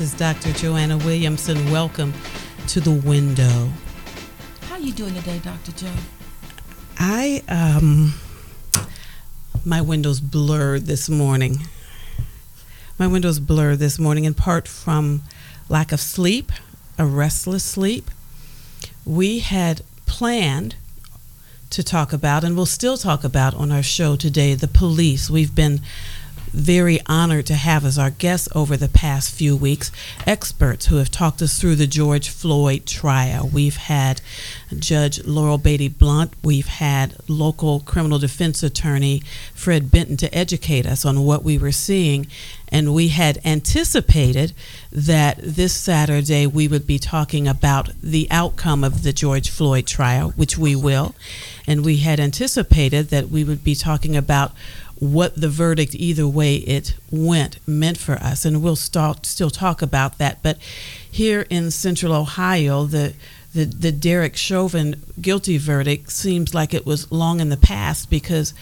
This is Dr. Joanna Williamson. Welcome to the window. How are you doing today, Dr. Joe? I um my window's blurred this morning. My window's blurred this morning in part from lack of sleep, a restless sleep. We had planned to talk about and we'll still talk about on our show today the police. We've been very honored to have as our guests over the past few weeks experts who have talked us through the George Floyd trial. We've had Judge Laurel Beatty Blunt, we've had local criminal defense attorney Fred Benton to educate us on what we were seeing. And we had anticipated that this Saturday we would be talking about the outcome of the George Floyd trial, which we will. And we had anticipated that we would be talking about what the verdict, either way it went, meant for us. And we'll still talk about that. But here in central Ohio, the the, the Derek Chauvin guilty verdict seems like it was long in the past because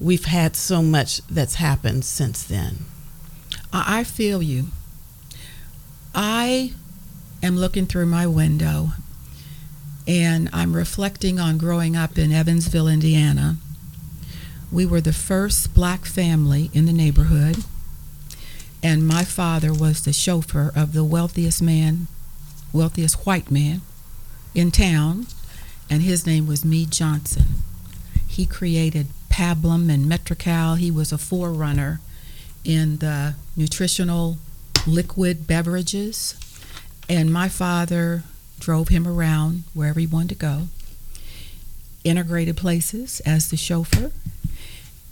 we've had so much that's happened since then. I feel you. I am looking through my window and I'm reflecting on growing up in Evansville, Indiana. We were the first black family in the neighborhood, and my father was the chauffeur of the wealthiest man, wealthiest white man in town, and his name was Mead Johnson. He created Pablum and Metrocal. He was a forerunner in the nutritional liquid beverages. And my father drove him around wherever he wanted to go, integrated places as the chauffeur.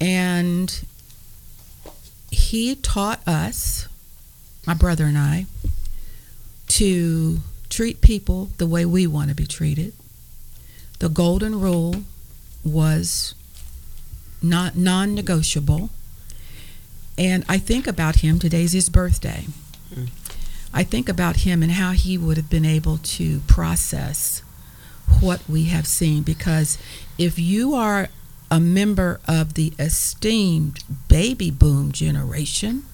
And he taught us, my brother and I, to treat people the way we want to be treated. The golden rule was not non-negotiable. And I think about him. Today's his birthday. Mm. I think about him and how he would have been able to process what we have seen. Because if you are a member of the esteemed baby boom generation,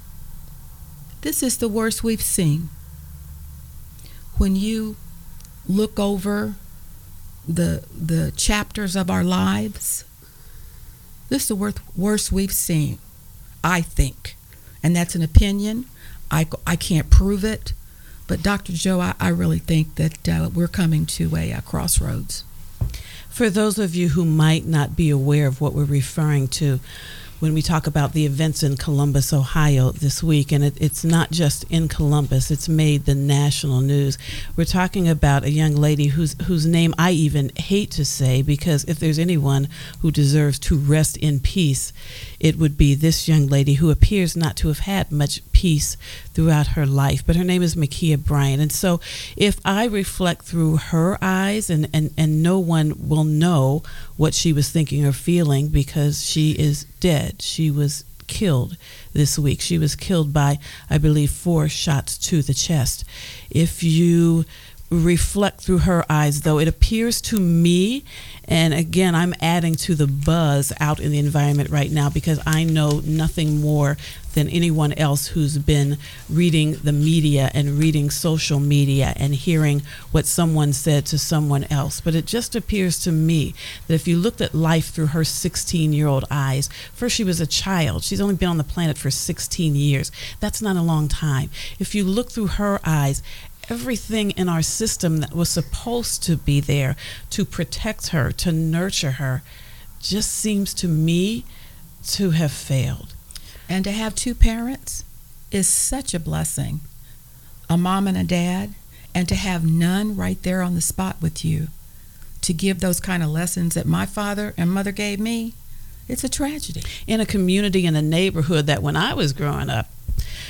this is the worst we've seen. When you look over the the chapters of our lives, this is the worst, worst we've seen, I think. And that's an opinion. I, I can't prove it. But Dr. Joe, I, I really think that uh, we're coming to a, uh crossroads. For those of you who might not be aware of what we're referring to when we talk about the events in Columbus, Ohio this week, and it, it's not just in Columbus, it's made the national news. We're talking about a young lady whose, whose name I even hate to say because if there's anyone who deserves to rest in peace, it would be this young lady who appears not to have had much peace throughout her life. But her name is Ma'Khia Bryant. And so if I reflect through her eyes, and, and, and no one will know what she was thinking or feeling because she is dead. She was killed this week. She was killed by, I believe, four shots to the chest. If you reflect through her eyes, though, it appears to me, and again, I'm adding to the buzz out in the environment right now because I know nothing more than anyone else who's been reading the media and reading social media and hearing what someone said to someone else. But it just appears to me that if you looked at life through her 16 year old eyes, first she was a child. She's only been on the planet for 16 years. That's not a long time. If you look through her eyes, everything in our system that was supposed to be there to protect her, to nurture her, just seems to me to have failed. And to have two parents is such a blessing a mom and a dad, and to have none right there on the spot with you to give those kind of lessons that my father and mother gave me. It's a tragedy. In a community, in a neighborhood that when I was growing up,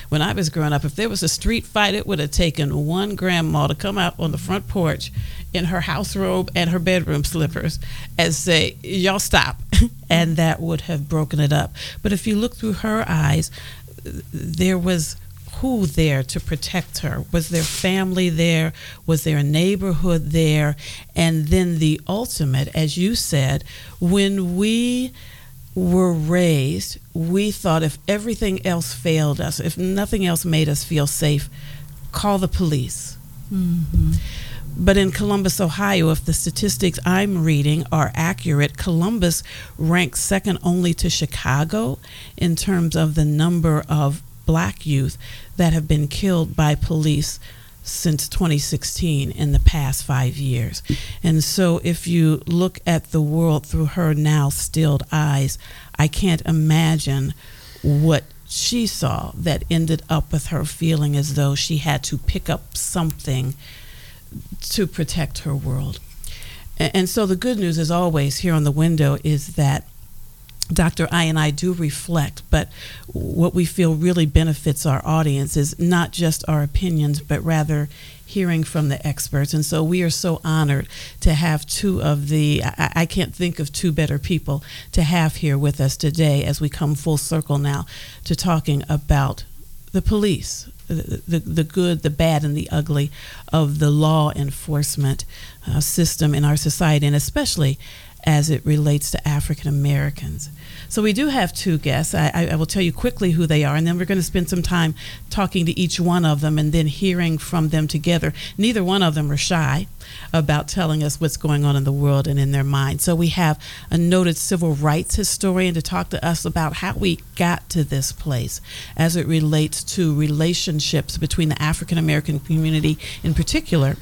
when I was growing up, if there was a street fight, it would have taken one grandma to come out on the front porch in her house robe and her bedroom slippers and say, Y'all stop. and that would have broken it up. But if you look through her eyes, there was who there to protect her? Was there family there? Was there a neighborhood there? And then the ultimate, as you said, when we were raised, we thought if everything else failed us, if nothing else made us feel safe, call the police. Mm-hmm. But in Columbus, Ohio, if the statistics I'm reading are accurate, Columbus ranks second only to Chicago in terms of the number of black youth that have been killed by police since 2016 in the past five years. And so, if you look at the world through her now stilled eyes, I can't imagine what she saw that ended up with her feeling as though she had to pick up something to protect her world. And so, the good news, as always, here on the window is that Dr. I and I do reflect, but what we feel really benefits our audience is not just our opinions, but rather hearing from the experts. And so we are so honored to have two of the, I, I, can't think of two better people to have here with us today as we come full circle now to talking about the police, the, the, good, the bad, and the ugly of the law enforcement uh, system in our society, and especially as it relates to African Americans. So we do have two guests. I, I, will tell you quickly who they are, and then we're going to spend some time talking to each one of them and then hearing from them together. Neither one of them are shy about telling us what's going on in the world and in their mind. So we have a noted civil rights historian to talk to us about how we got to this place as it relates to relationships between the African American community in particular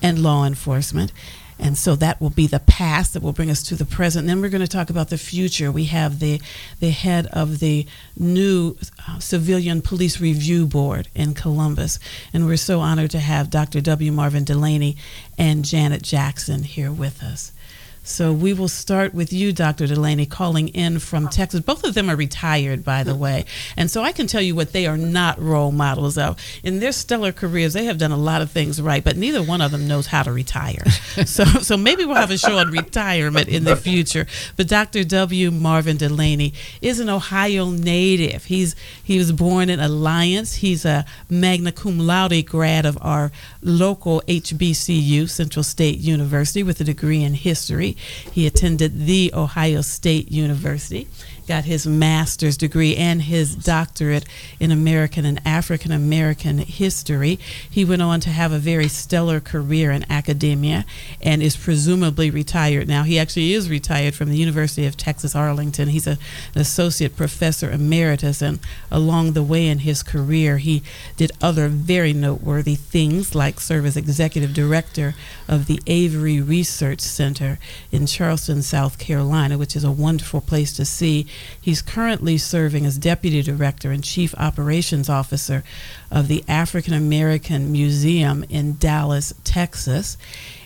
and law enforcement. And so that will be the past that will bring us to the present. And then we're going to talk about the future. We have the, the head of the new uh, Civilian Police Review Board in Columbus. And we're so honored to have Dr. W. Marvin Dulaney and Janet Jackson here with us. So we will start with you, Dr. Dulaney, calling in from Texas. Both of them are retired, by the way. And so I can tell you what they are not role models of. In their stellar careers, they have done a lot of things right, but neither one of them knows how to retire. so, so maybe we'll have a show on retirement in the future. But Dr. W. Marvin Dulaney is an Ohio native. He's he was born in Alliance. He's a magna cum laude grad of our local HBCU, Central State University, with a degree in history. He attended The Ohio State University got his master's degree and his doctorate in American and African American history. He went on to have a very stellar career in academia and is presumably retired now. He actually is retired from the University of Texas Arlington. He's a, an associate professor emeritus, and along the way in his career, he did other very noteworthy things like serve as executive director of the Avery Research Center in Charleston, South Carolina, which is a wonderful place to see He's currently serving as Deputy Director and Chief Operations Officer of the African American Museum in Dallas, Texas.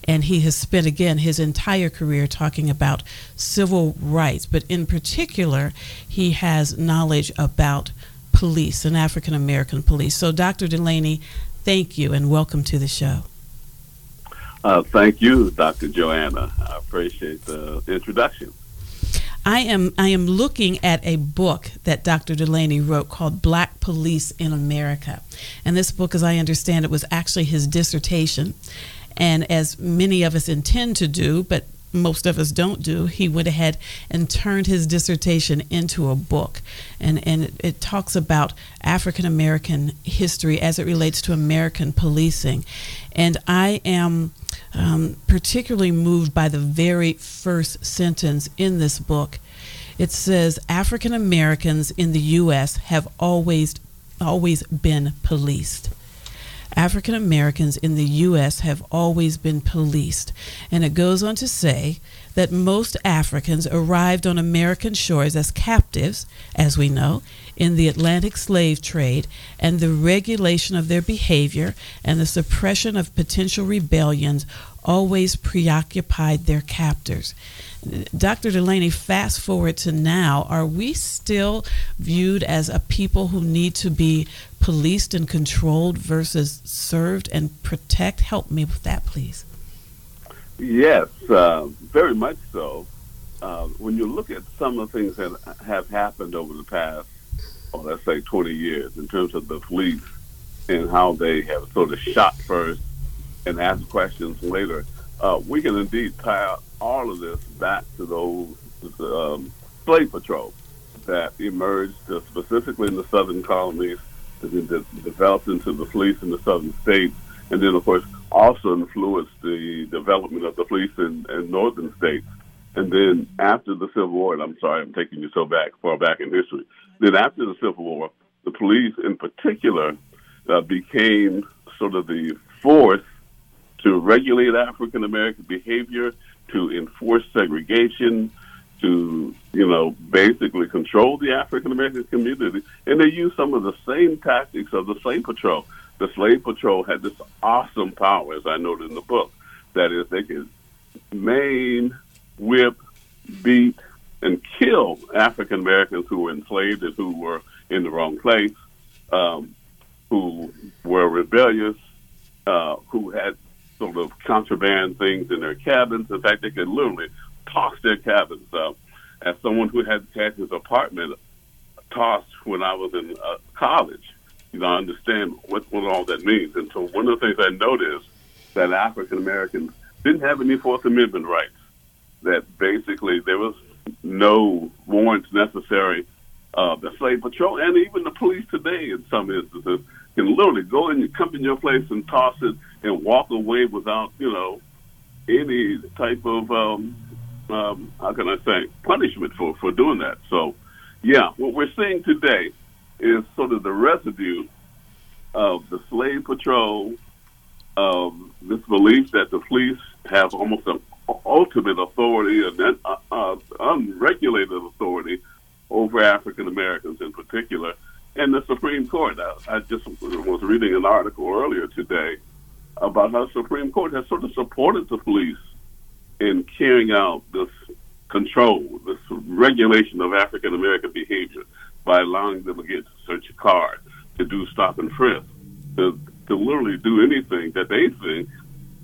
And he has spent, again, his entire career talking about civil rights, but in particular, he has knowledge about police and African American police. So, Dr. Dulaney, thank you and welcome to the show. Uh, thank you, Dr. Joanna. I appreciate the introduction. I am I am looking at a book that Dr. Dulaney wrote called Black Police in America. And this book, as I understand it, was actually his dissertation. And as many of us intend to do, but most of us don't do, he went ahead and turned his dissertation into a book. And, and it, it talks about African American history as it relates to American policing. And I am um, particularly moved by the very first sentence in this book. It says African Americans in the U.S. have always always been policed. African Americans in the U.S. have always been policed. And it goes on to say that most Africans arrived on American shores as captives, as we know, in the Atlantic slave trade, and the regulation of their behavior and the suppression of potential rebellions always preoccupied their captors. Dr. Dulaney, fast forward to now, are we still viewed as a people who need to be policed and controlled versus served and protect? Help me with that, please. Yes, uh, very much so. Uh, when you look at some of the things that have happened over the past, oh, let's say 20 years, in terms of the police and how they have sort of shot first and asked questions later, uh, we can indeed tie all of this back to those um, slave patrols that emerged uh, specifically in the southern colonies, de- developed into the police in the southern states, and then, of course, also influenced the development of the police in, in northern states. And then after the Civil War, and I'm sorry, I'm taking you so back far back in history. Then after the Civil War, the police in particular uh, became sort of the force to regulate African American behavior, to enforce segregation, to you know basically control the African American community, and they used some of the same tactics of the slave patrol. The slave patrol had this awesome power, as I noted in the book, that is they could maim, whip, beat, and kill African Americans who were enslaved and who were in the wrong place, um, who were rebellious, uh, who had sort of contraband things in their cabins. In fact, they could literally toss their cabins. Uh, as someone who had had his apartment tossed when I was in uh, college, you know, I understand what, what all that means. And so one of the things I noticed that African Americans didn't have any Fourth Amendment rights. That basically there was no warrants necessary. Uh, the slave patrol and even the police today, in some instances, can literally go and come in your place and toss it and walk away without, you know, any type of um, um, how can I say punishment for for doing that. So, yeah, what we're seeing today is sort of the residue of the slave patrol, of this belief that the police have almost an ultimate authority and uh, unregulated authority over African Americans in particular, and the Supreme Court. I, I just was reading an article earlier today about how the Supreme Court has sort of supported the police in carrying out this control, this regulation of African American behavior by allowing them again to search a car, to do stop and frisk, to, to literally do anything that they think,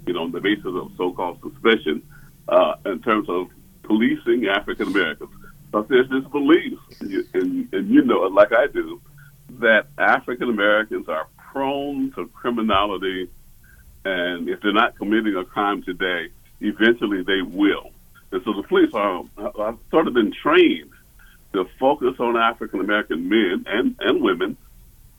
you know, on the basis of so-called suspicion, uh, in terms of policing African Americans. But there's this belief, and, and you know it like I do, that African Americans are prone to criminality, and if they're not committing a crime today, eventually they will. And so the police are, have sort of been trained to focus on African American men and, and women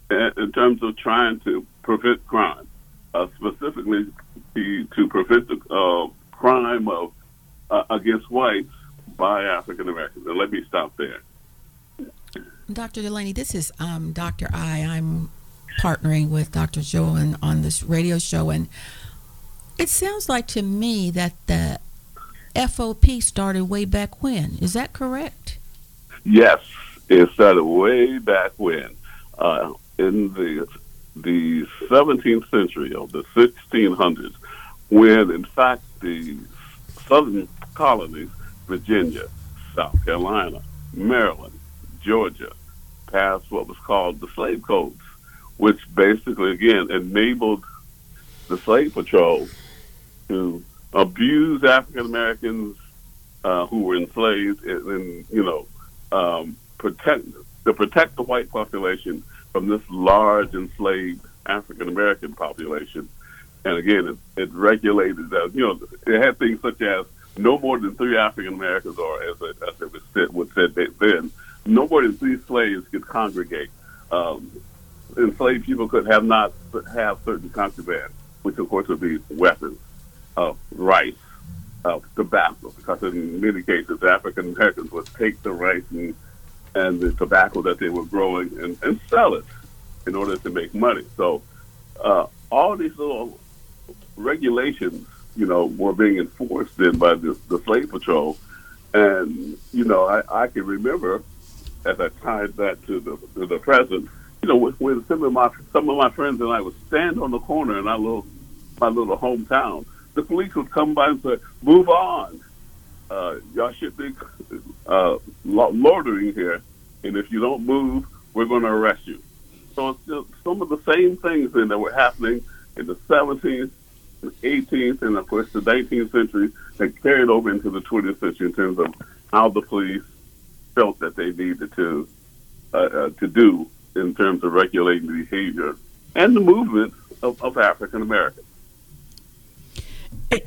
in terms of trying to prevent crime, uh, specifically to, to prevent the uh, crime of uh, against whites by African Americans. And let me stop there. Dr. Dulaney, this is um, Dr. I. I'm partnering with Dr. Joe on, on this radio show, and it sounds like to me that the FOP started way back when. Is that correct? Yes, it started way back when. Uh, in the the 17th century or the 1600s, when in fact the southern colonies, Virginia, South Carolina, Maryland, Georgia, passed what was called the slave codes, which basically again enabled the slave patrol to abuse African Americans uh, who were enslaved and, and you know um, protect to protect the white population from this large enslaved African American population. And again, it, it regulated, that you know, it had things such as no more than three African Americans, or as it, as it was said, was said then, no more than three slaves could congregate. Um, enslaved people could have not have certain contraband, which of course would be weapons, uh, rice, uh, tobacco, because in many cases African Americans would take the rice and and the tobacco that they were growing and, and sell it in order to make money. So uh, all these little regulations, you know, were being enforced then by the, the slave patrol. And, you know, I, I can remember as I tied that to the, to the present, you know, when, when some of my some of my friends and I would stand on the corner in our little my little hometown, the police would come by and say, "Move on, uh, y'all should be uh, loitering here, and if you don't move, we're going to arrest you." So some of the same things then that were happening in the 17th, 18th, and of course the 19th century that carried over into the 20th century in terms of how the police felt that they needed to uh, uh, to do in terms of regulating the behavior and the movement of, of African Americans.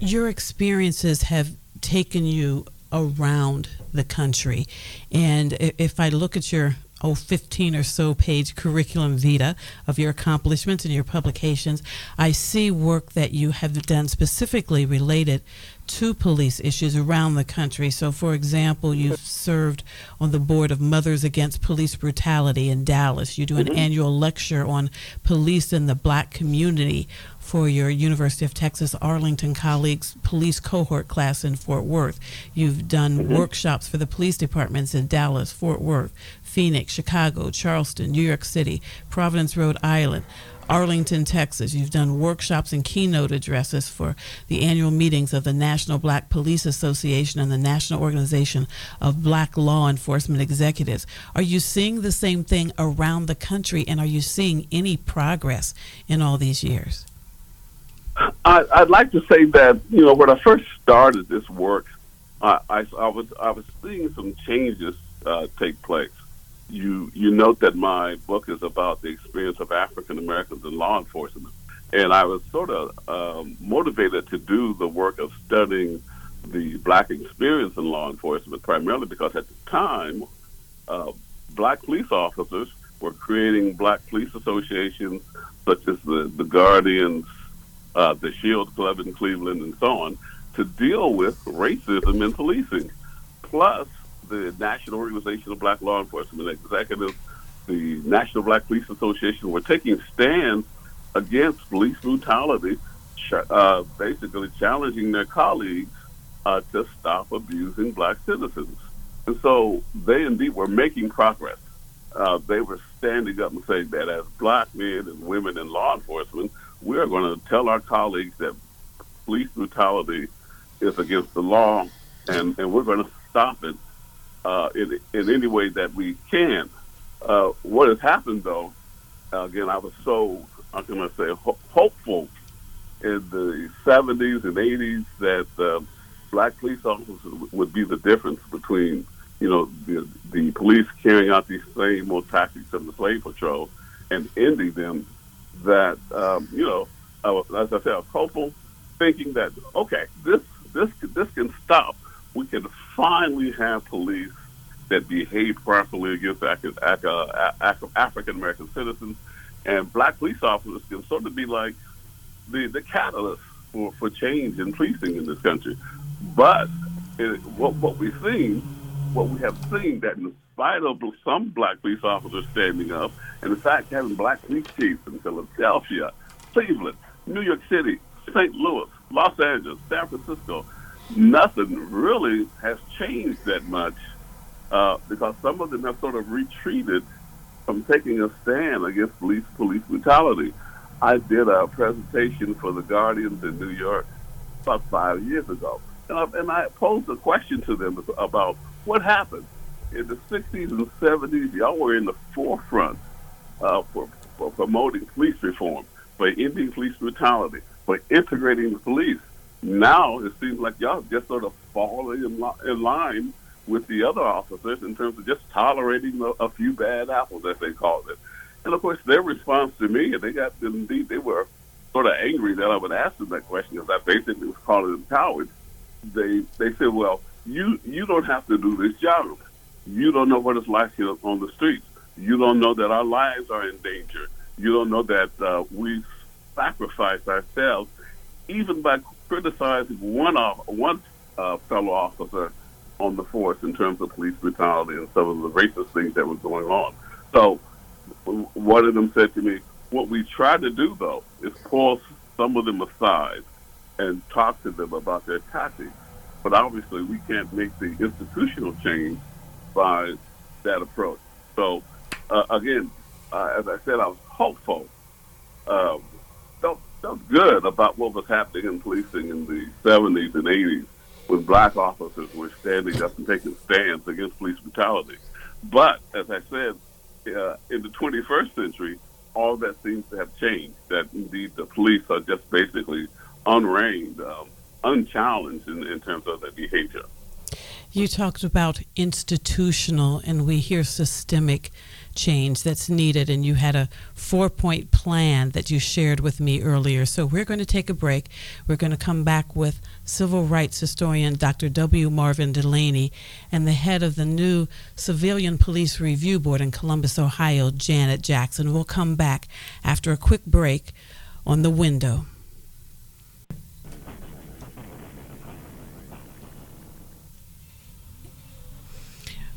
Your experiences have taken you around the country. And if I look at your oh 15 or so page curriculum vita of your accomplishments and your publications, I see work that you have done specifically related to police issues around the country. So, for example, you've served on the board of Mothers Against Police Brutality in Dallas. You do an mm-hmm. annual lecture on police in the black community for your University of Texas Arlington colleagues police cohort class in Fort Worth. You've done mm-hmm. workshops for the police departments in Dallas, Fort Worth, Phoenix, Chicago, Charleston, New York City, Providence, Rhode Island. Arlington, Texas. You've done workshops and keynote addresses for the annual meetings of the National Black Police Association and the National Organization of Black Law Enforcement Executives. Are you seeing the same thing around the country, and are you seeing any progress in all these years? I, would like to say that you know when I first started this work, I, I, I was I was seeing some changes uh, take place. You you note that my book is about the experience of African Americans in law enforcement, and I was sort of um, motivated to do the work of studying the black experience in law enforcement, primarily because at the time, uh, black police officers were creating black police associations such as the the Guardians, uh, the Shield Club in Cleveland, and so on, to deal with racism in policing. Plus, the National Organization of Black Law Enforcement Executives, the National Black Police Association were taking stands against police brutality, uh, basically challenging their colleagues uh, to stop abusing black citizens. And so they indeed were making progress. Uh, they were standing up and saying that as black men and women in law enforcement, we are going to tell our colleagues that police brutality is against the law and, and we're going to stop it uh, in, in any way that we can. Uh, what has happened, though, again, I was so, I'm going to say, ho- hopeful in the 70s and 80s that uh, black police officers would be the difference between, you know, the, the police carrying out these same old tactics of the slave patrol and ending them. That, um, you know, as I said, was hopeful, thinking that, okay, this, this, this can stop we can finally have police that behave properly against African American citizens, and black police officers can sort of be like the, the catalyst for, for change in policing in this country. But it, what, what we've seen, what we have seen, that in spite of some black police officers standing up, and in fact having black police chiefs in Philadelphia, Cleveland, New York City, St. Louis, Los Angeles, San Francisco, nothing really has changed that much uh, because some of them have sort of retreated from taking a stand against police police brutality. I did a presentation for the Guardians in New York about five years ago, and I, and I posed a question to them about what happened in the 60s and 70s. Y'all were in the forefront uh, for, for promoting police reform, for ending police brutality, for integrating the police now it seems like y'all just sort of falling in, li- in line with the other officers in terms of just tolerating a, a few bad apples, as they called it. And of course, their response to me, and they got indeed they were sort of angry that I would ask them that question because I basically was calling them cowards. They they said, "Well, you you don't have to do this job. You don't know what it's like on the streets. You don't know that our lives are in danger. You don't know that uh, we sacrifice ourselves even by criticizing one off, one uh, fellow officer on the force in terms of police brutality and some of the racist things that were going on. So one of them said to me, "What we try to do though is pull some of them aside and talk to them about their tactics. But obviously, we can't make the institutional change by that approach. So uh, again, uh, as I said, I was hopeful. Um, felt felt good about what was happening in policing in the 70s and 80s when black officers were standing up and taking stands against police brutality. But as I said, uh, in the 21st century, all that seems to have changed. That indeed the police are just basically unreined, um, unchallenged in, in terms of their behavior. You talked about institutional, and we hear systemic change that's needed, and you had a four point plan that you shared with me earlier. So we're going to take a break. We're going to come back with civil rights historian Dr. W. Marvin Dulaney and the head of the new Civilian Police Review Board in Columbus, Ohio, Janet Jackson. We'll come back after a quick break on the window.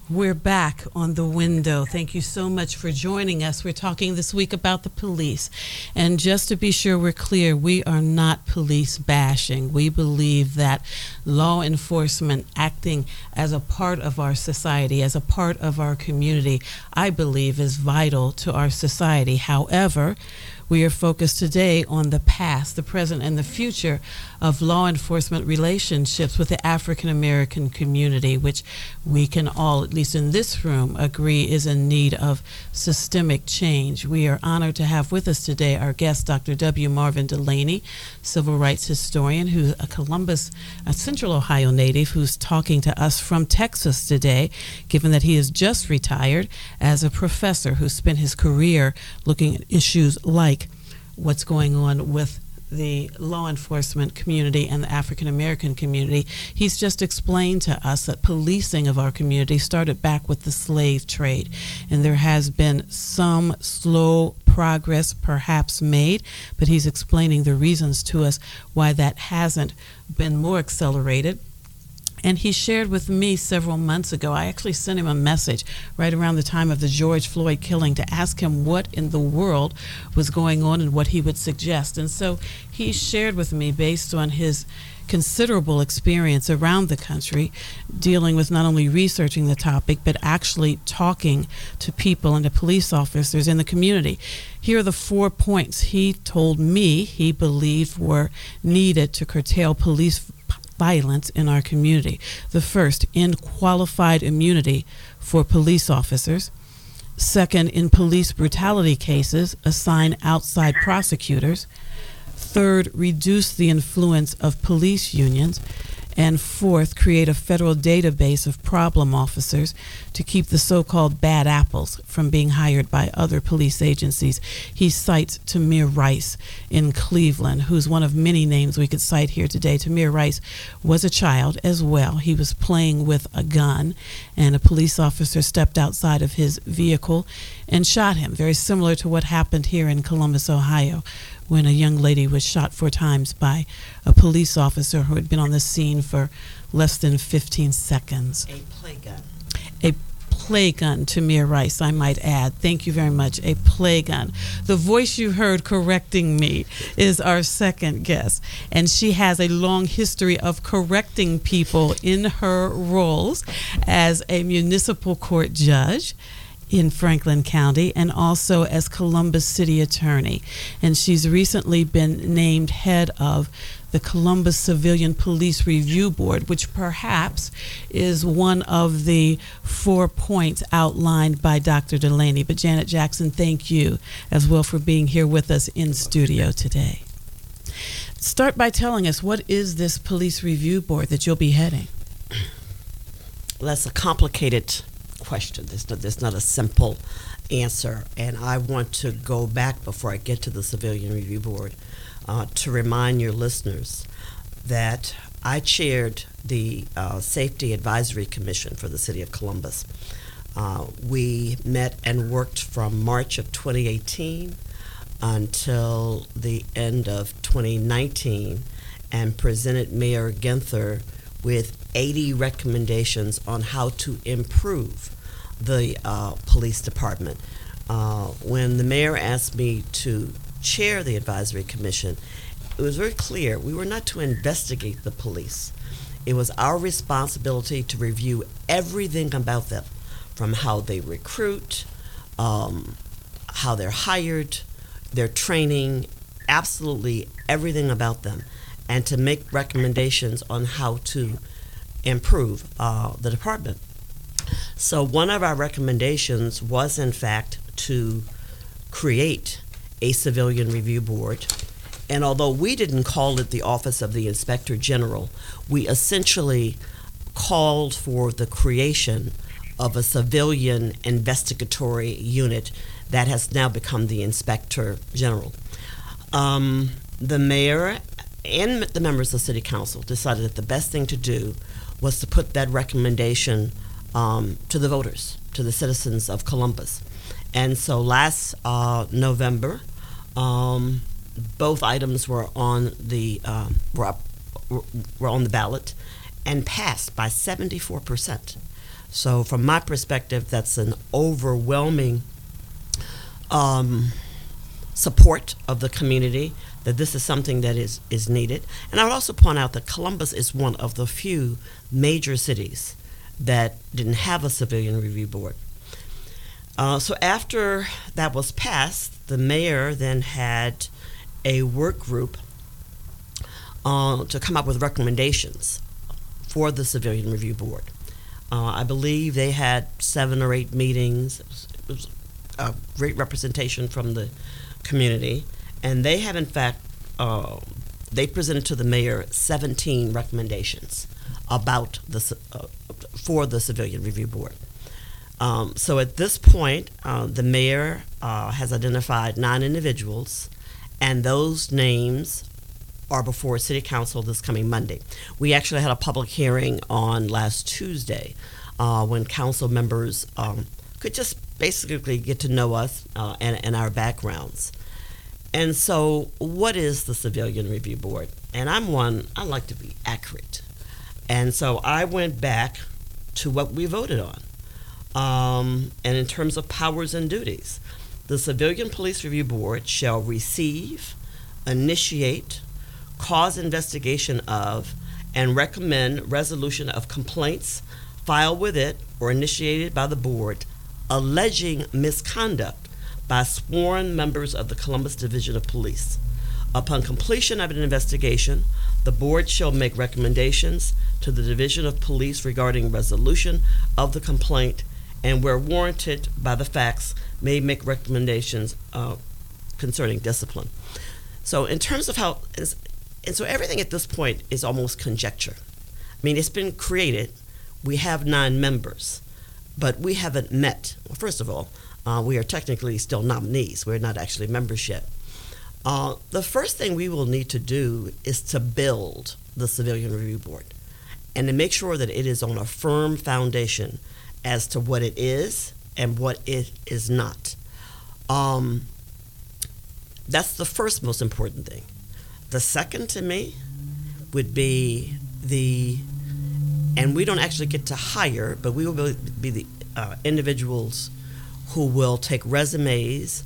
We're back on the window. Thank you so much for joining us. We're talking this week about the police. And just to be sure we're clear, we are not police bashing. We believe that law enforcement acting as a part of our society, as a part of our community, I believe is vital to our society. However, we are focused today on the past, the present, and the future of law enforcement relationships with the African American community, which we can all, at least in this room, agree is in need of systemic change. We are honored to have with us today our guest, Dr. W. Marvin Dulaney, civil rights historian, who's a Columbus, a Central Ohio native, who's talking to us from Texas today, given that he is just retired as a professor who spent his career looking at issues like what's going on with the law enforcement community and the African American community. He's just explained to us that policing of our community started back with the slave trade, and there has been some slow progress perhaps made, but he's explaining the reasons to us why that hasn't been more accelerated. And he shared with me several months ago. I actually sent him a message right around the time of the George Floyd killing to ask him what in the world was going on and what he would suggest. And so he shared with me, based on his considerable experience around the country, dealing with not only researching the topic, but actually talking to people and to police officers in the community. Here are the four points he told me he believed were needed to curtail police violence in our community. The first, end qualified immunity for police officers. Second, in police brutality cases, assign outside prosecutors. Third, reduce the influence of police unions. And fourth, create a federal database of problem officers to keep the so called bad apples from being hired by other police agencies. He cites Tamir Rice in Cleveland, who's one of many names we could cite here today. Tamir Rice was a child as well. He was playing with a gun, and a police officer stepped outside of his vehicle and shot him, very similar to what happened here in Columbus, Ohio when a young lady was shot four times by a police officer who had been on the scene for less than 15 seconds. A play gun. A play gun, Tamir Rice, I might add. Thank you very much. A play gun. The voice you heard correcting me is our second guest, and she has a long history of correcting people in her roles as a municipal court judge in Franklin County and also as Columbus City Attorney. And she's recently been named head of the Columbus Civilian Police Review Board, which perhaps is one of the four points outlined by Dr. Dulaney. But Janet Jackson, thank you as well for being here with us in studio today. Start by telling us what is this police review board that you'll be heading? That's a complicated question. There's not, there's not a simple answer. And I want to go back before I get to the Civilian Review Board uh, to remind your listeners that I chaired the uh, Safety Advisory Commission for the City of Columbus. Uh, we met and worked from March of 2018 until the end of 2019 and presented Mayor Ginther with 80 recommendations on how to improve the uh, police department. Uh, when the mayor asked me to chair the advisory commission, it was very clear we were not to investigate the police. It was our responsibility to review everything about them, from how they recruit, um, how they're hired, their training, absolutely everything about them, and to make recommendations on how to improve uh, the department. So, one of our recommendations was, in fact, to create a civilian review board. And although we didn't call it the Office of the Inspector General, we essentially called for the creation of a civilian investigatory unit that has now become the inspector general. Um, the mayor and the members of city council decided that the best thing to do was to put that recommendation um, to the voters, to the citizens of Columbus. And so last uh, November, um, both items were on the um, were, up, were on the ballot and passed by 74 percent. So from my perspective, that's an overwhelming um, support of the community that this is something that is, is needed. And I would also point out that Columbus is one of the few major cities that didn't have a civilian review board. Uh, so after that was passed, the mayor then had a work group uh, to come up with recommendations for the civilian review board. Uh, I believe they had seven or eight meetings. It was, it was a great representation from the community, and they have in fact uh, they presented to the mayor 17 recommendations about the uh, for the civilian review board. Um, so at this point, uh, the mayor uh, has identified nine individuals, and those names are before City Council this coming Monday. We actually had a public hearing on last Tuesday uh, when council members um, could just basically get to know us uh, and, and our backgrounds. And so, what is the Civilian Review Board? And I'm one, I like to be accurate. And so I went back to what we voted on. Um, and in terms of powers and duties, the Civilian Police Review Board shall receive, initiate, cause investigation of, and recommend resolution of complaints filed with it or initiated by the board alleging misconduct by sworn members of the Columbus Division of Police. Upon completion of an investigation, the board shall make recommendations to the Division of Police regarding resolution of the complaint and, where warranted by the facts, may make recommendations uh, concerning discipline. So, in terms of how, and so everything at this point is almost conjecture. I mean, it's been created. We have nine members, but we haven't met. Well, first of all, uh, we are technically still nominees. We're not actually membership. Uh, the first thing we will need to do is to build the Civilian Review Board and to make sure that it is on a firm foundation as to what it is and what it is not. Um, that's the first most important thing. The second to me would be the, and we don't actually get to hire, but we will be the uh, individuals who will take resumes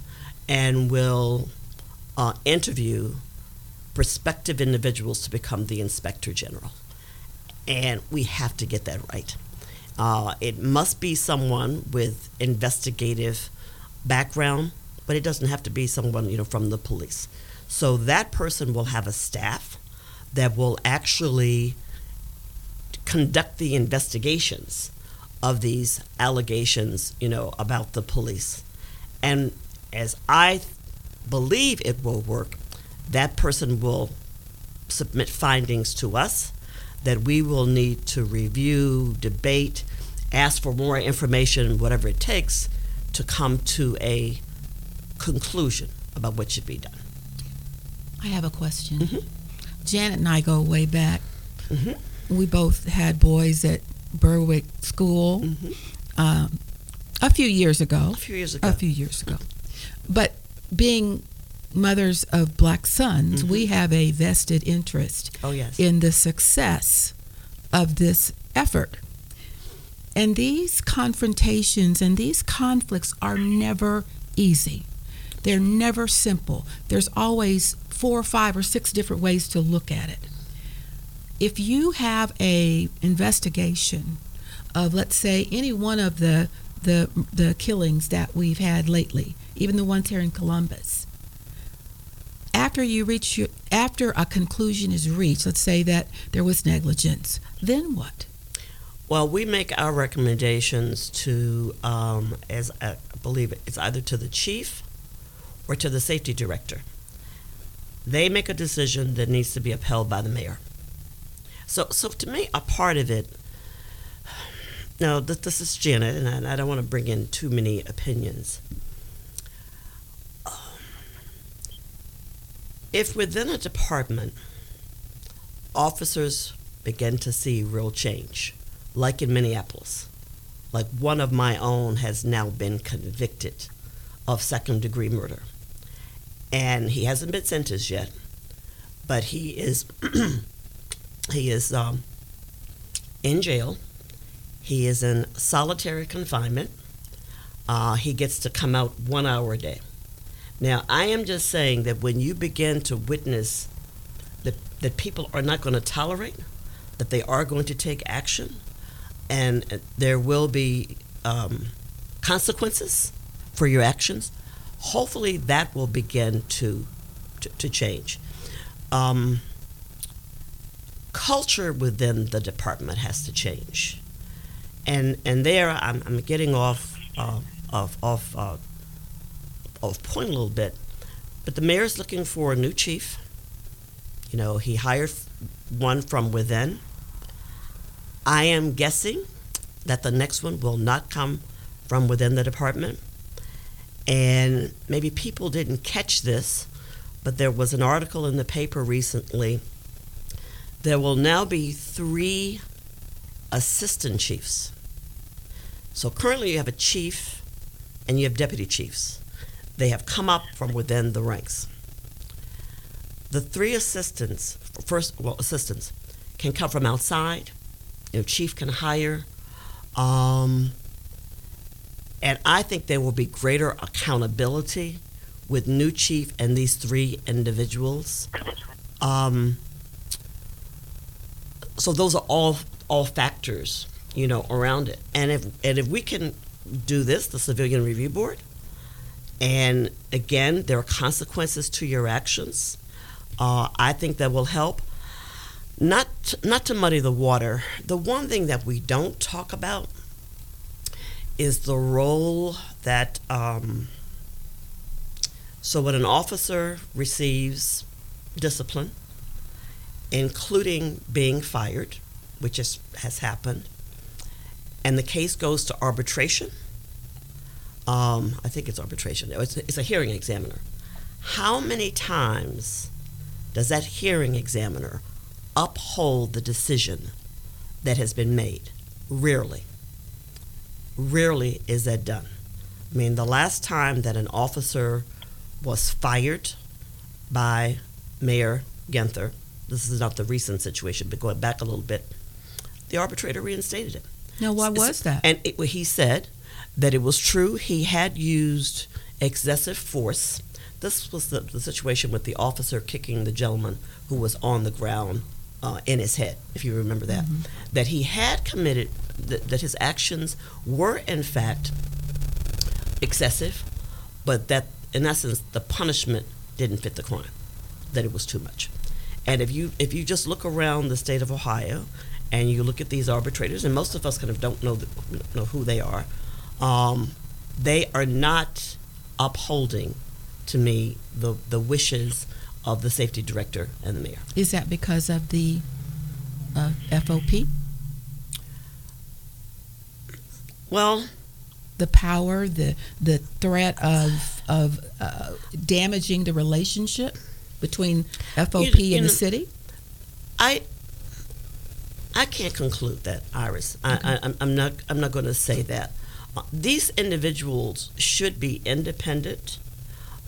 and will uh, interview prospective individuals to become the inspector general. And we have to get that right. Uh, it must be someone with investigative background, but it doesn't have to be someone you know from the police. So that person will have a staff that will actually conduct the investigations of these allegations, you know, about the police. And as I believe it will work, that person will submit findings to us that we will need to review, debate, ask for more information, whatever it takes, to come to a conclusion about what should be done. I have a question. Mhm. Janet and I go way back. Mhm. We both had boys at Berwick School Mhm. um, a few years ago. A few years ago. A few years ago. But being mothers of black sons, we have a vested interest Oh, yes. in the success of this effort. And these confrontations and these conflicts are never easy. They're never simple. There's always four or five or six different ways to look at it. If you have a investigation of let's say any one of the the the killings that we've had lately, even the ones here in Columbus, after you reach your, after a conclusion is reached, let's say that there was negligence, then what? Well, we make our recommendations to, um, as I believe it's either to the chief or to the safety director. They make a decision that needs to be upheld by the mayor. So, so to me, a part of it now this, is Janet, and I, I don't want to bring in too many opinions. Um, If within a department, officers begin to see real change, like in Minneapolis, like one of my own has now been convicted of second degree murder. And he hasn't been sentenced yet, but he is he is um, in jail. He is in solitary confinement. Uh, he gets to come out one hour a day. Now, I am just saying that when you begin to witness that, that people are not going to tolerate, that they are going to take action, and uh, there will be um, consequences for your actions, hopefully that will begin to, to, to change. Um, culture within the department has to change. And, and there I'm, I'm getting off uh, of, of, uh, of point a little bit, but the mayor's looking for a new chief. You know, he hired one from within. I am guessing that the next one will not come from within the department. And maybe people didn't catch this, but there was an article in the paper recently. There will now be three assistant chiefs. So currently you have a chief and you have deputy chiefs. They have come up from within the ranks. The three assistants, first, well, assistants, can come from outside. You know, chief can hire. Um, and I think there will be greater accountability with new chief and these three individuals. Um, so those are all all factors, you know, around it. And if and if we can do this, the Civilian Review Board, and again, there are consequences to your actions. Uh, I think that will help. Not not to muddy the water. The one thing that we don't talk about is the role that. Um, so when an officer receives discipline, including being fired, which is, has happened, and the case goes to arbitration. Um, I think it's arbitration. It's, it's a hearing examiner. How many times does that hearing examiner uphold the decision that has been made? Rarely. Rarely is that done. I mean, the last time that an officer was fired by Mayor Ginther, this is not the recent situation, but going back a little bit, the arbitrator reinstated him. Now, why was that? And it, he said that it was true he had used excessive force. This was the, the situation with the officer kicking the gentleman who was on the ground uh, in his head, if you remember that. Mhm. That he had committed, that, that his actions were in fact excessive, but that in essence the punishment didn't fit the crime, that it was too much. And if you if you just look around the state of Ohio, and you look at these arbitrators, and most of us kind of don't know the, know who they are, um, they are not upholding, to me, the the wishes of the safety director and the mayor. Is that because of the uh, FOP? Well, The power, the the threat of of uh, damaging the relationship between FOP you and know- the city? I I can't conclude that, Iris. I, I, I'm- I'm not. I'm not going to say that. Uh, these individuals should be independent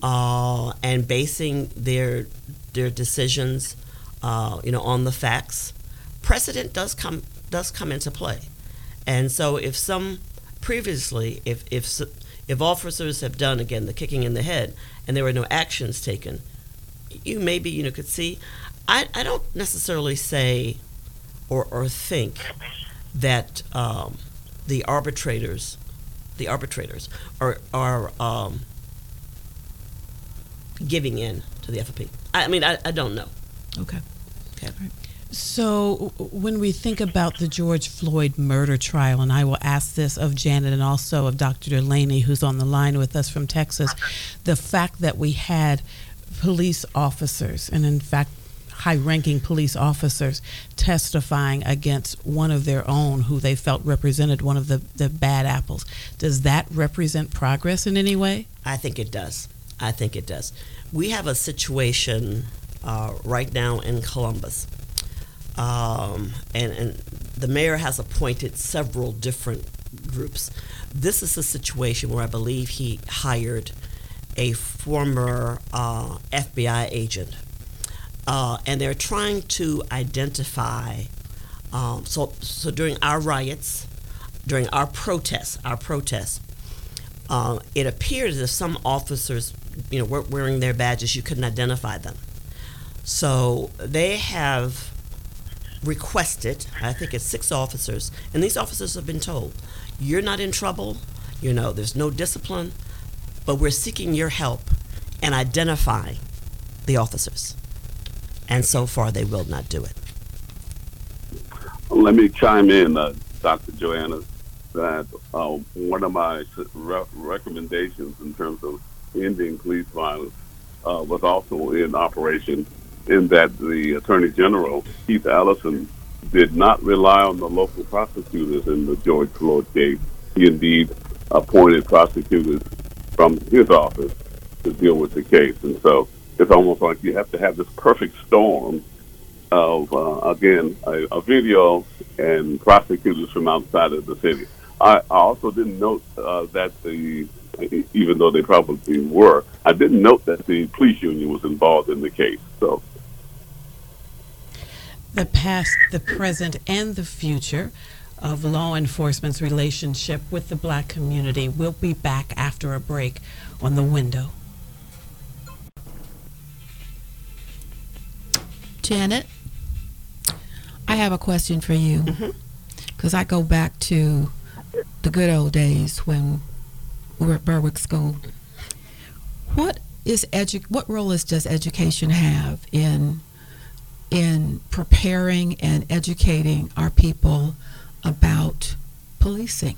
uh, and basing their their decisions, uh, you know, on the facts. Precedent does come does come into play, and so if some previously, if if if officers have done again the kicking in the head and there were no actions taken, you maybe you know could see. I, I don't necessarily say or, or think that um, the arbitrators the arbitrators are are um, giving in to the FOP. I, I mean I, I don't know. Okay. Okay. So, when we think about the George Floyd murder trial, and I will ask this of Janet and also of Dr. Dulaney, who's on the line with us from Texas, the fact that we had police officers, and in fact, high ranking police officers testifying against one of their own who they felt represented one of the, the bad apples. Does that represent progress in any way? I think it does. I think it does. We have a situation uh, right now in Columbus, um, and, and the mayor has appointed several different groups. This is a situation where I believe he hired a former uh, FBI agent, uh, and they're trying to identify. Um, so, so during our riots, during our protests, our protests, uh, it appeared that some officers, you know, weren't wearing their badges. You couldn't identify them. So they have requested, I think it's six officers, and these officers have been told, you're not in trouble, you know, there's no discipline, but we're seeking your help in identifying the officers. And so far, they will not do it. Let me chime in, uh, Dr. Joanna, that uh, one of my re- recommendations in terms of ending police violence uh, was also in operation in that the Attorney General, Keith Ellison, did not rely on the local prosecutors in the George Floyd case. He indeed appointed prosecutors from his office to deal with the case. And so it's almost like you have to have this perfect storm of, uh, again, a, a, video and prosecutors from outside of the city. I, I also didn't note uh, that the, even though they probably were, I didn't note that the police union was involved in the case. So the past, the present, and the future of law enforcement's relationship with the black community. We'll be back after a break on the window. Janet, I have a question for you because mm-hmm. I go back to the good old days when we were at Berwick School. What is edu- What role is does education have in in preparing and educating our people about policing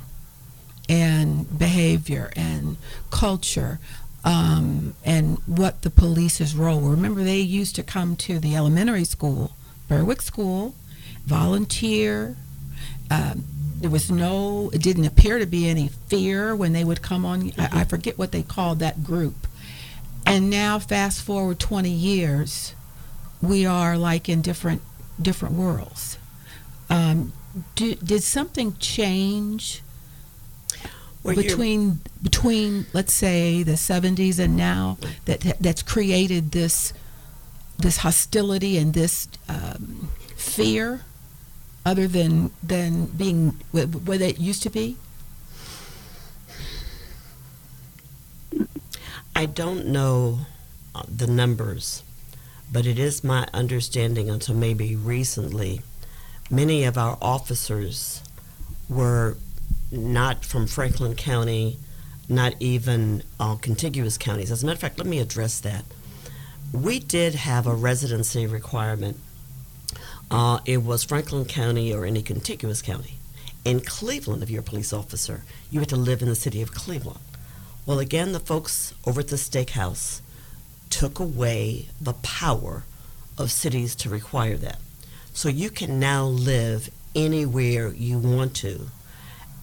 and behavior and culture um, and what the police's role. Remember, they used to come to the elementary school, Berwick School, volunteer. Um, there was no, it didn't appear to be any fear when they would come on. I, I forget what they called that group. And now, fast forward 20 years, we are like in different different worlds. Um, do, did something change well, between between let's say the 70s and now that that's created this this hostility and this um, fear other than than being what it used to be? I don't know uh, the numbers but it is my understanding until maybe recently, many of our officers were not from Franklin County, not even uh, contiguous counties. As a matter of fact, let me address that. We did have a residency requirement. Uh, it was Franklin County or any contiguous county. In Cleveland, if you're a police officer, you had to live in the city of Cleveland. Well, again, the folks over at the statehouse took away the power of cities to require that. So you can now live anywhere you want to.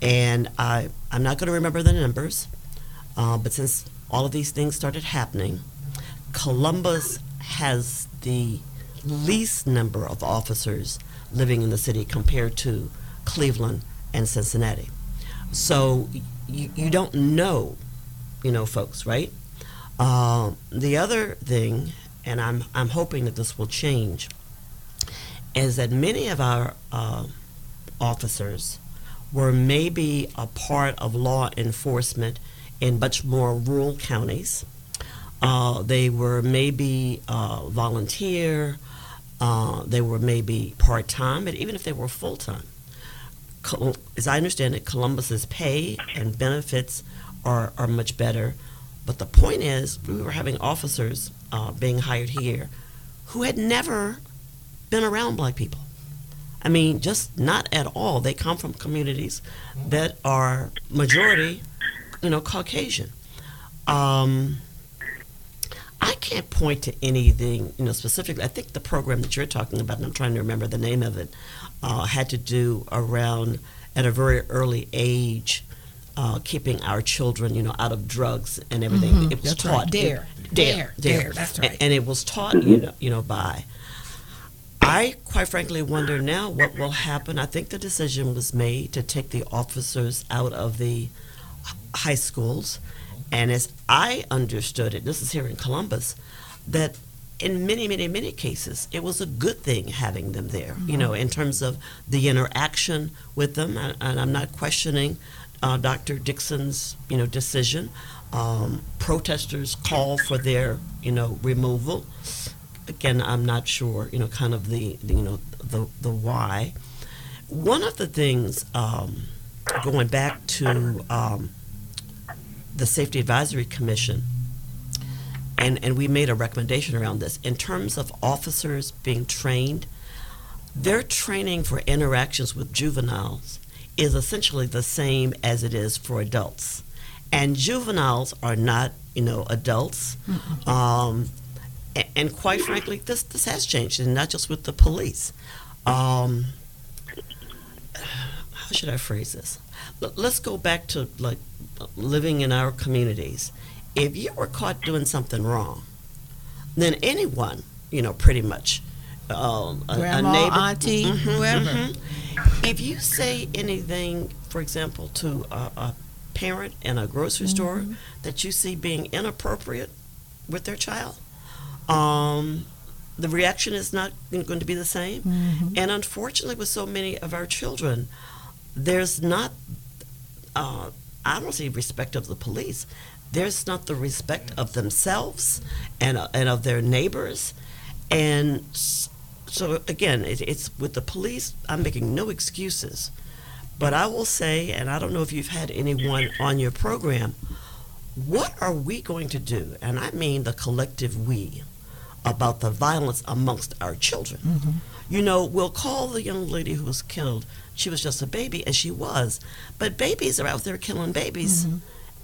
And I, I'm not going to remember the numbers, uh, but since all of these things started happening, Columbus has the least number of officers living in the city compared to Cleveland and Cincinnati. So you, you don't know, you know, folks, right? Uh, the other thing, and I'm, I'm hoping that this will change, is that many of our uh, officers were maybe a part of law enforcement in much more rural counties. Uh, they were maybe uh, volunteer, uh, they were maybe part time, but even if they were full time, as I understand it, Columbus's pay and benefits are, are much better but the point is, we were having officers uh, being hired here who had never been around black people. I mean, just not at all. They come from communities that are majority, you know, Caucasian. Um, I can't point to anything, you know, specifically. I think the program that you're talking about, and I'm trying to remember the name of it, uh, had to do around at a very early age, uh, keeping our children, you know, out of drugs and everything. Mhm, It was that's right. taught. Dare. dare, Dare. dare, Dare, that's right. And, it was taught, you know, you know, by. I quite frankly wonder now what will happen. I think the decision was made to take the officers out of the high schools, and as I understood it, this is here in Columbus, that in many, many, many cases, it was a good thing having them there. You know, in terms of the interaction with them, and, and I'm not questioning uh, Dr. Dixon's, you know, decision. Um, protesters call for their, you know, removal. Again, I'm not sure, you know, kind of the, the you know, the the why. One of the things, um, going back to um, the Safety Advisory Commission, and, and we made a recommendation around this. In terms of officers being trained, their training for interactions with juveniles is essentially the same as it is for adults. And juveniles are not, you know, adults. Um, and, quite frankly, this, this has changed, and not just with the police. Um, how should I phrase this? L- let's go back to like living in our communities. If you were caught doing something wrong, then anyone, you know, pretty much, um, a, Grandma, a neighbor, auntie, Mhm, whoever. mhm. If you say anything, for example, to a, a parent in a grocery store Mm-hmm. that you see being inappropriate with their child, um, the reaction is not going to be the same. Mhm. And unfortunately, with so many of our children, there's not, uh, I don't see respect of the police. There's not the respect of themselves and, uh, and of their neighbors. And so, again, it, it's with the police, I'm making no excuses. But I will say, and I don't know if you've had anyone on your program, what are we going to do? And I mean the collective we about the violence amongst our children. You know, we'll call the young lady who was killed, she was just a baby, and she was. But babies are out there killing babies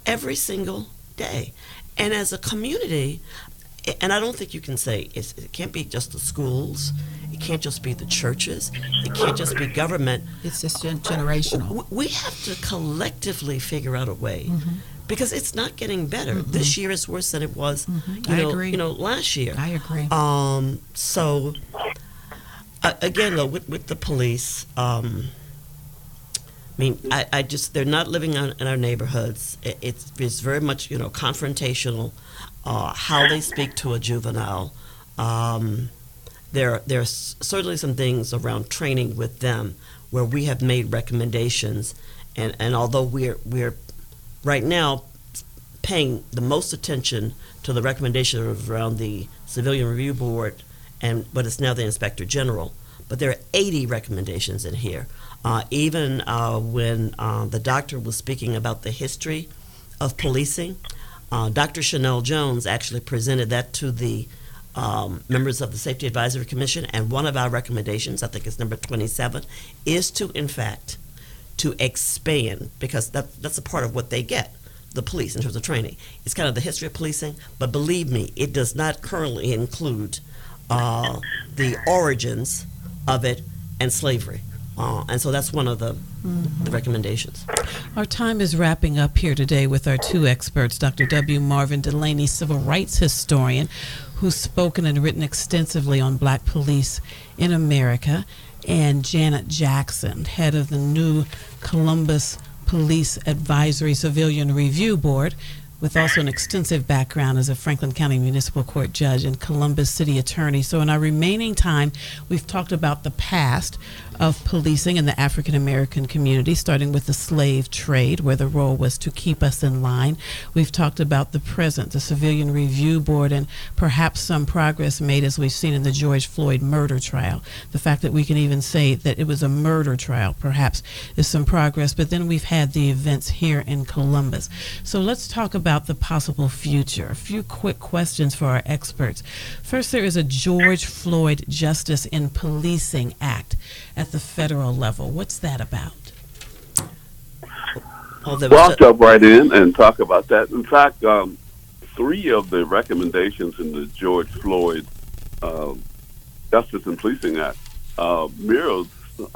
every single day. And as a community, and I don't think you can say it's, it can't be just the schools, it can't just be the churches, it can't just be government. It's just generational. We have to collectively figure out a way Mm-hmm. Because it's not getting better. This year is worse than it was, you Mm-hmm. I know, agree. you know, last year. I agree. Um, so uh, again, though, with, with the police, um, I mean, I, I just they're not living on, in our neighborhoods. It, it's it's very much you know confrontational. Uh, how they speak to a juvenile. Um, there there are certainly some things around training with them where we have made recommendations, and and although we're we're right now paying the most attention to the recommendations around the civilian review board and but it's now the inspector general. But there are 80 recommendations in here. Uh, even uh, when uh, the doctor was speaking about the history of policing uh, dr chanel jones actually presented that to the um, members of the safety advisory commission. And one of our recommendations i think it's number 27 is to in fact to expand because that, that's a part of what they get the police in terms of training it's kind of the history of policing but believe me it does not currently include uh, the origins of it and slavery uh, and so that's one of the, the recommendations Our time is wrapping up here today with our two experts, Dr. W. Marvin Dulaney, civil rights historian, who's spoken and written extensively on black police in America, and Janet Jackson, head of the new Columbus Police Advisory Civilian Review Board, with also an extensive background as a Franklin County Municipal Court judge and Columbus City Attorney. So, in our remaining time, we've talked about the past of policing in the African American community, starting with the slave trade, where the role was to keep us in line. We've talked about the present, the Civilian Review Board, and perhaps some progress made as we've seen in the George Floyd murder trial. The fact that we can even say that it was a murder trial, perhaps, is some progress. But then we've had the events here in Columbus. So let's talk about the possible future. A few quick questions for our experts. First, there is a George Floyd Justice in Policing Act at the federal level. What's that about? there Well, I'll was jump right in and talk about that. In fact, um, three of the recommendations in the George Floyd uh, Justice and Policing Act uh, mirrors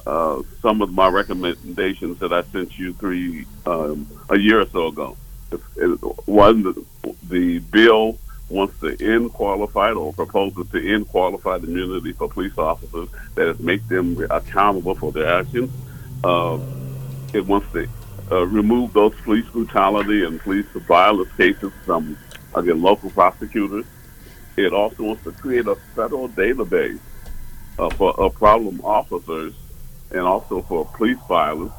uh, some of my recommendations that I sent you three um, a year or so ago. It, it, one, the, the bill wants to end qualified or proposes to end qualified immunity for police officers that is make them accountable for their actions. Uh, it wants to uh, remove those police brutality and police violence cases from again local prosecutors. It also wants to create a federal database uh, for uh, problem officers and also for police violence.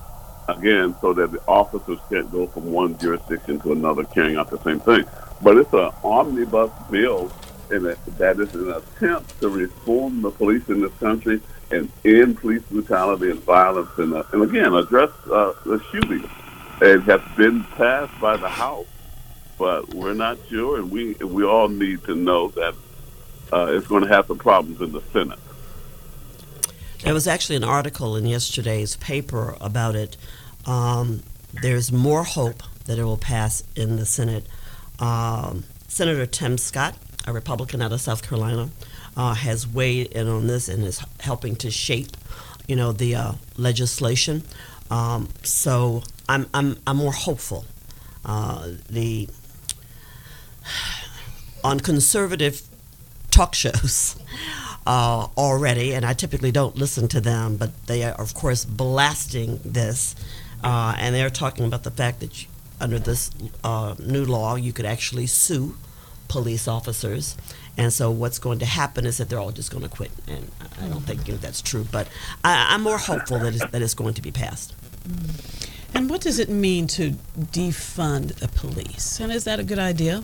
Again, so that the officers can't go from one jurisdiction to another carrying out the same thing. But it's an omnibus bill, and that is an attempt to reform the police in this country and end police brutality and violence, and, uh, and again address uh, the shooting. It has been passed by the House, but we're not sure, and we we all need to know that uh, it's going to have some problems in the Senate. There was actually an article in yesterday's paper about it. Um, there's more hope that it will pass in the Senate. Um, Senator Tim Scott, a Republican out of South Carolina, uh, has weighed in on this and is helping to shape, you know, the uh, legislation. Um, so I'm, I'm, I'm more hopeful. Uh, the on conservative talk shows uh, already, and I typically don't listen to them, but they are, of course, blasting this, uh, and they're talking about the fact that you, under this uh, new law, you could actually sue police officers. And so, what's going to happen is that they're all just going to quit. And I don't think you know, that's true, but I, am more hopeful that it's, that it's going to be passed. And what does it mean to defund the police? And is that a good idea?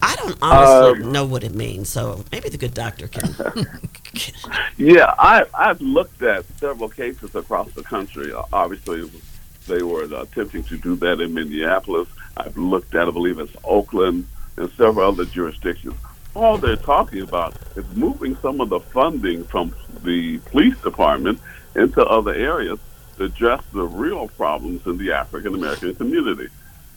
I don't honestly um, know what it means, so maybe the good doctor can. yeah, I, I've looked at several cases across the country. Obviously, they were attempting to do that in Minneapolis. I've looked at, I believe it's Oakland and several other jurisdictions. All they're talking about is moving some of the funding from the police department into other areas to address the real problems in the African American community.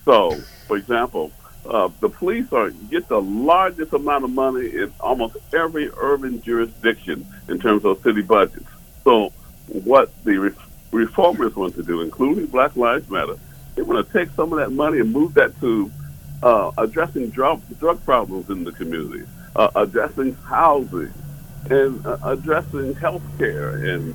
So, for example, uh, the police are get the largest amount of money in almost every urban jurisdiction in terms of city budgets. So, what the re- reformers want to do, including Black Lives Matter, they want to take some of that money and move that to uh, addressing drug drug problems in the community, uh, addressing housing, and uh, addressing health care and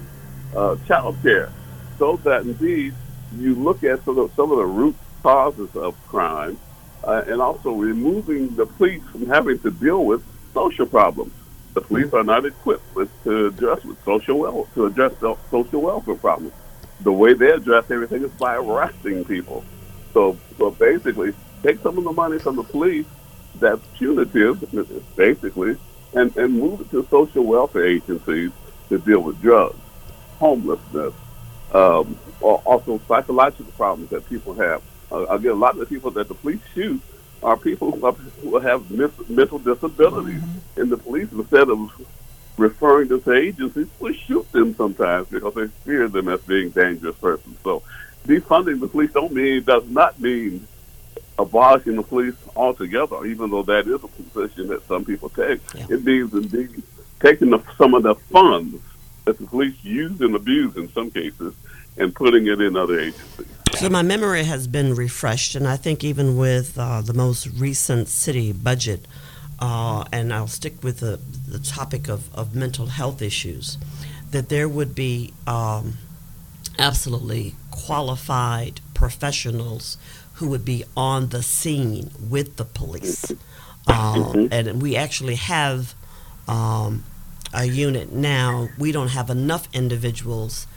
uh, child care, so that indeed you look at some of, some of the root causes of crime uh, and also removing the police from having to deal with social problems. The police are not equipped with, to address with social well to address social welfare problems. The way they address everything is by arresting people. So, so basically, take some of the money from the police that's punitive, basically, and, and move it to social welfare agencies to deal with drugs, homelessness, um, or also psychological problems that people have uh, again, a lot of the people that the police shoot are people who, who have mis- mental disabilities. Mm-hmm. And the police, instead of referring them to agencies, will shoot them sometimes because they fear them as being dangerous persons. So defunding the police don't mean does not mean abolishing the police altogether, even though that is a position that some people take. Yeah. It means indeed taking the, some of the funds that the police use and abuse in some cases and putting it in other agencies. So my memory has been refreshed, and I think even with uh, the most recent city budget, uh, and I'll stick with the, the topic of, of mental health issues, that there would be um, absolutely qualified professionals who would be on the scene with the police. Uh, and we actually have um, a unit now. We don't have enough individuals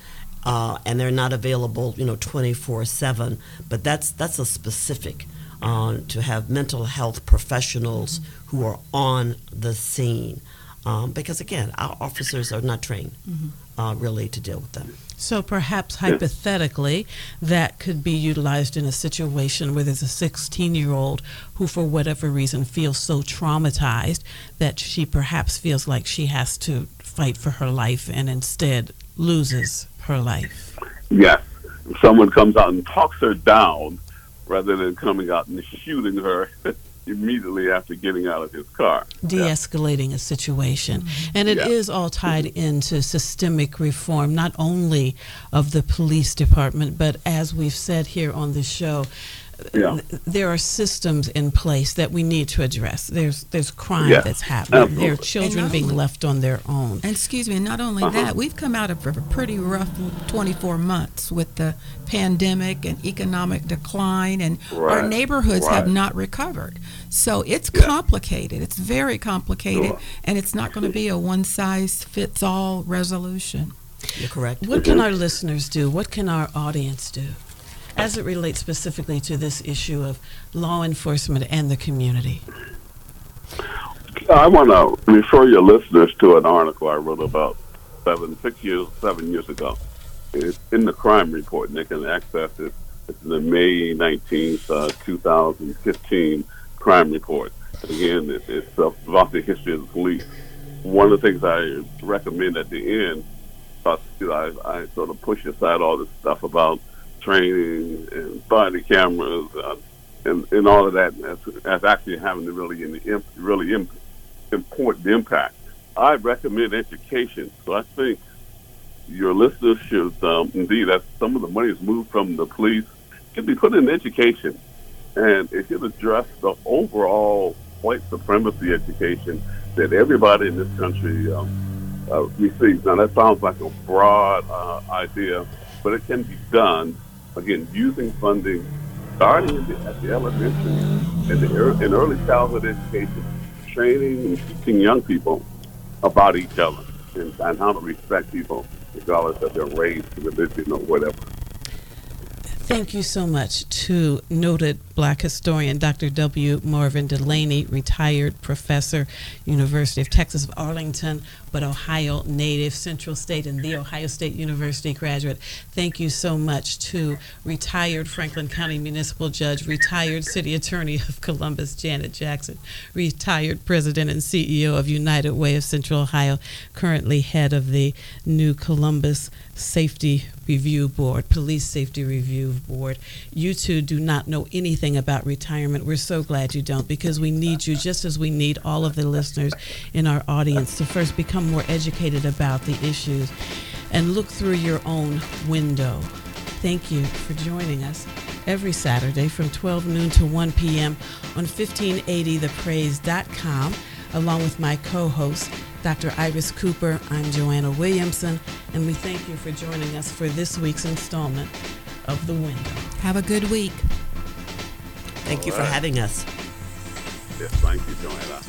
uh, and they're not available, you know, 24/7. But that's that's a specific uh, to have mental health professionals who are on the scene, um, because again, our officers are not trained mm-hmm. uh, really to deal with them. So perhaps hypothetically, that could be utilized in a situation where there's a 16 year old who, for whatever reason, feels so traumatized that she perhaps feels like she has to fight for her life and instead loses her life. Yes. If someone comes out and talks her down rather than coming out and shooting her immediately after getting out of his car. de-escalating a situation mm-hmm. and it is Yeah. all tied into systemic reform not only of the police department but as we've said here on the show Yeah. there are systems in place that we need to address there's there's crime Yes, that's happening there are children being only- left on their own And excuse me, not only Uh-huh. that, we've come out of a pretty rough 24 months with the pandemic and economic decline, and our Right, neighborhoods have not recovered. So it's Yeah. complicated. It's very complicated, Sure. and it's not going to be a one size fits all resolution. You're correct. what can our listeners do what can our audience do as it relates specifically to this issue of law enforcement and the community I want to refer your listeners to an article I wrote about seven, six years, seven years ago. It's in the crime report, and they can access it. It's the May 19th, uh, 2015 crime report. Again, it, it's about the history of the police. One of the things I recommend at the end, uh, you know, I, I sort of push aside all this stuff about training and body cameras uh, and, and all of that as, as actually having really, in, really imp, important impact. I recommend education. So I think your listeners should um, indeed, as some of the money is moved from the police, can be put in education, and it should address the overall white supremacy education that everybody in this country um, uh, receives. Now that sounds like a broad uh, idea, but it can be done again using funding starting at the, at the elementary and the ear- in early childhood education, training and teaching young people about each other and, and how to respect people regardless of their race, religion, or whatever. Thank you so much to noted black historian Dr. W. Marvin Dulaney, retired professor, University of Texas of Arlington, but Ohio native, Central State and The Ohio State University graduate. Thank you so much to retired Franklin County Municipal Judge, retired City Attorney of Columbus, Janet Jackson, retired President and CEO of United Way of Central Ohio, currently head of the new Columbus Safety Review Board, Police Safety Review Board. You two do not know anything about retirement. We're so glad you don't because we need you just as we need all of the listeners in our audience to first become more educated about the issues and look through your own window. Thank you for joining us every Saturday from 12 noon to 1 p.m. on 1580thepraise.com along with my co-host Dr. Iris Cooper. I'm Joanna Williamson, and we thank you for joining us for this week's installment of The Window. Have a good week. Thank you for having us. Yes, thank you, Joanna.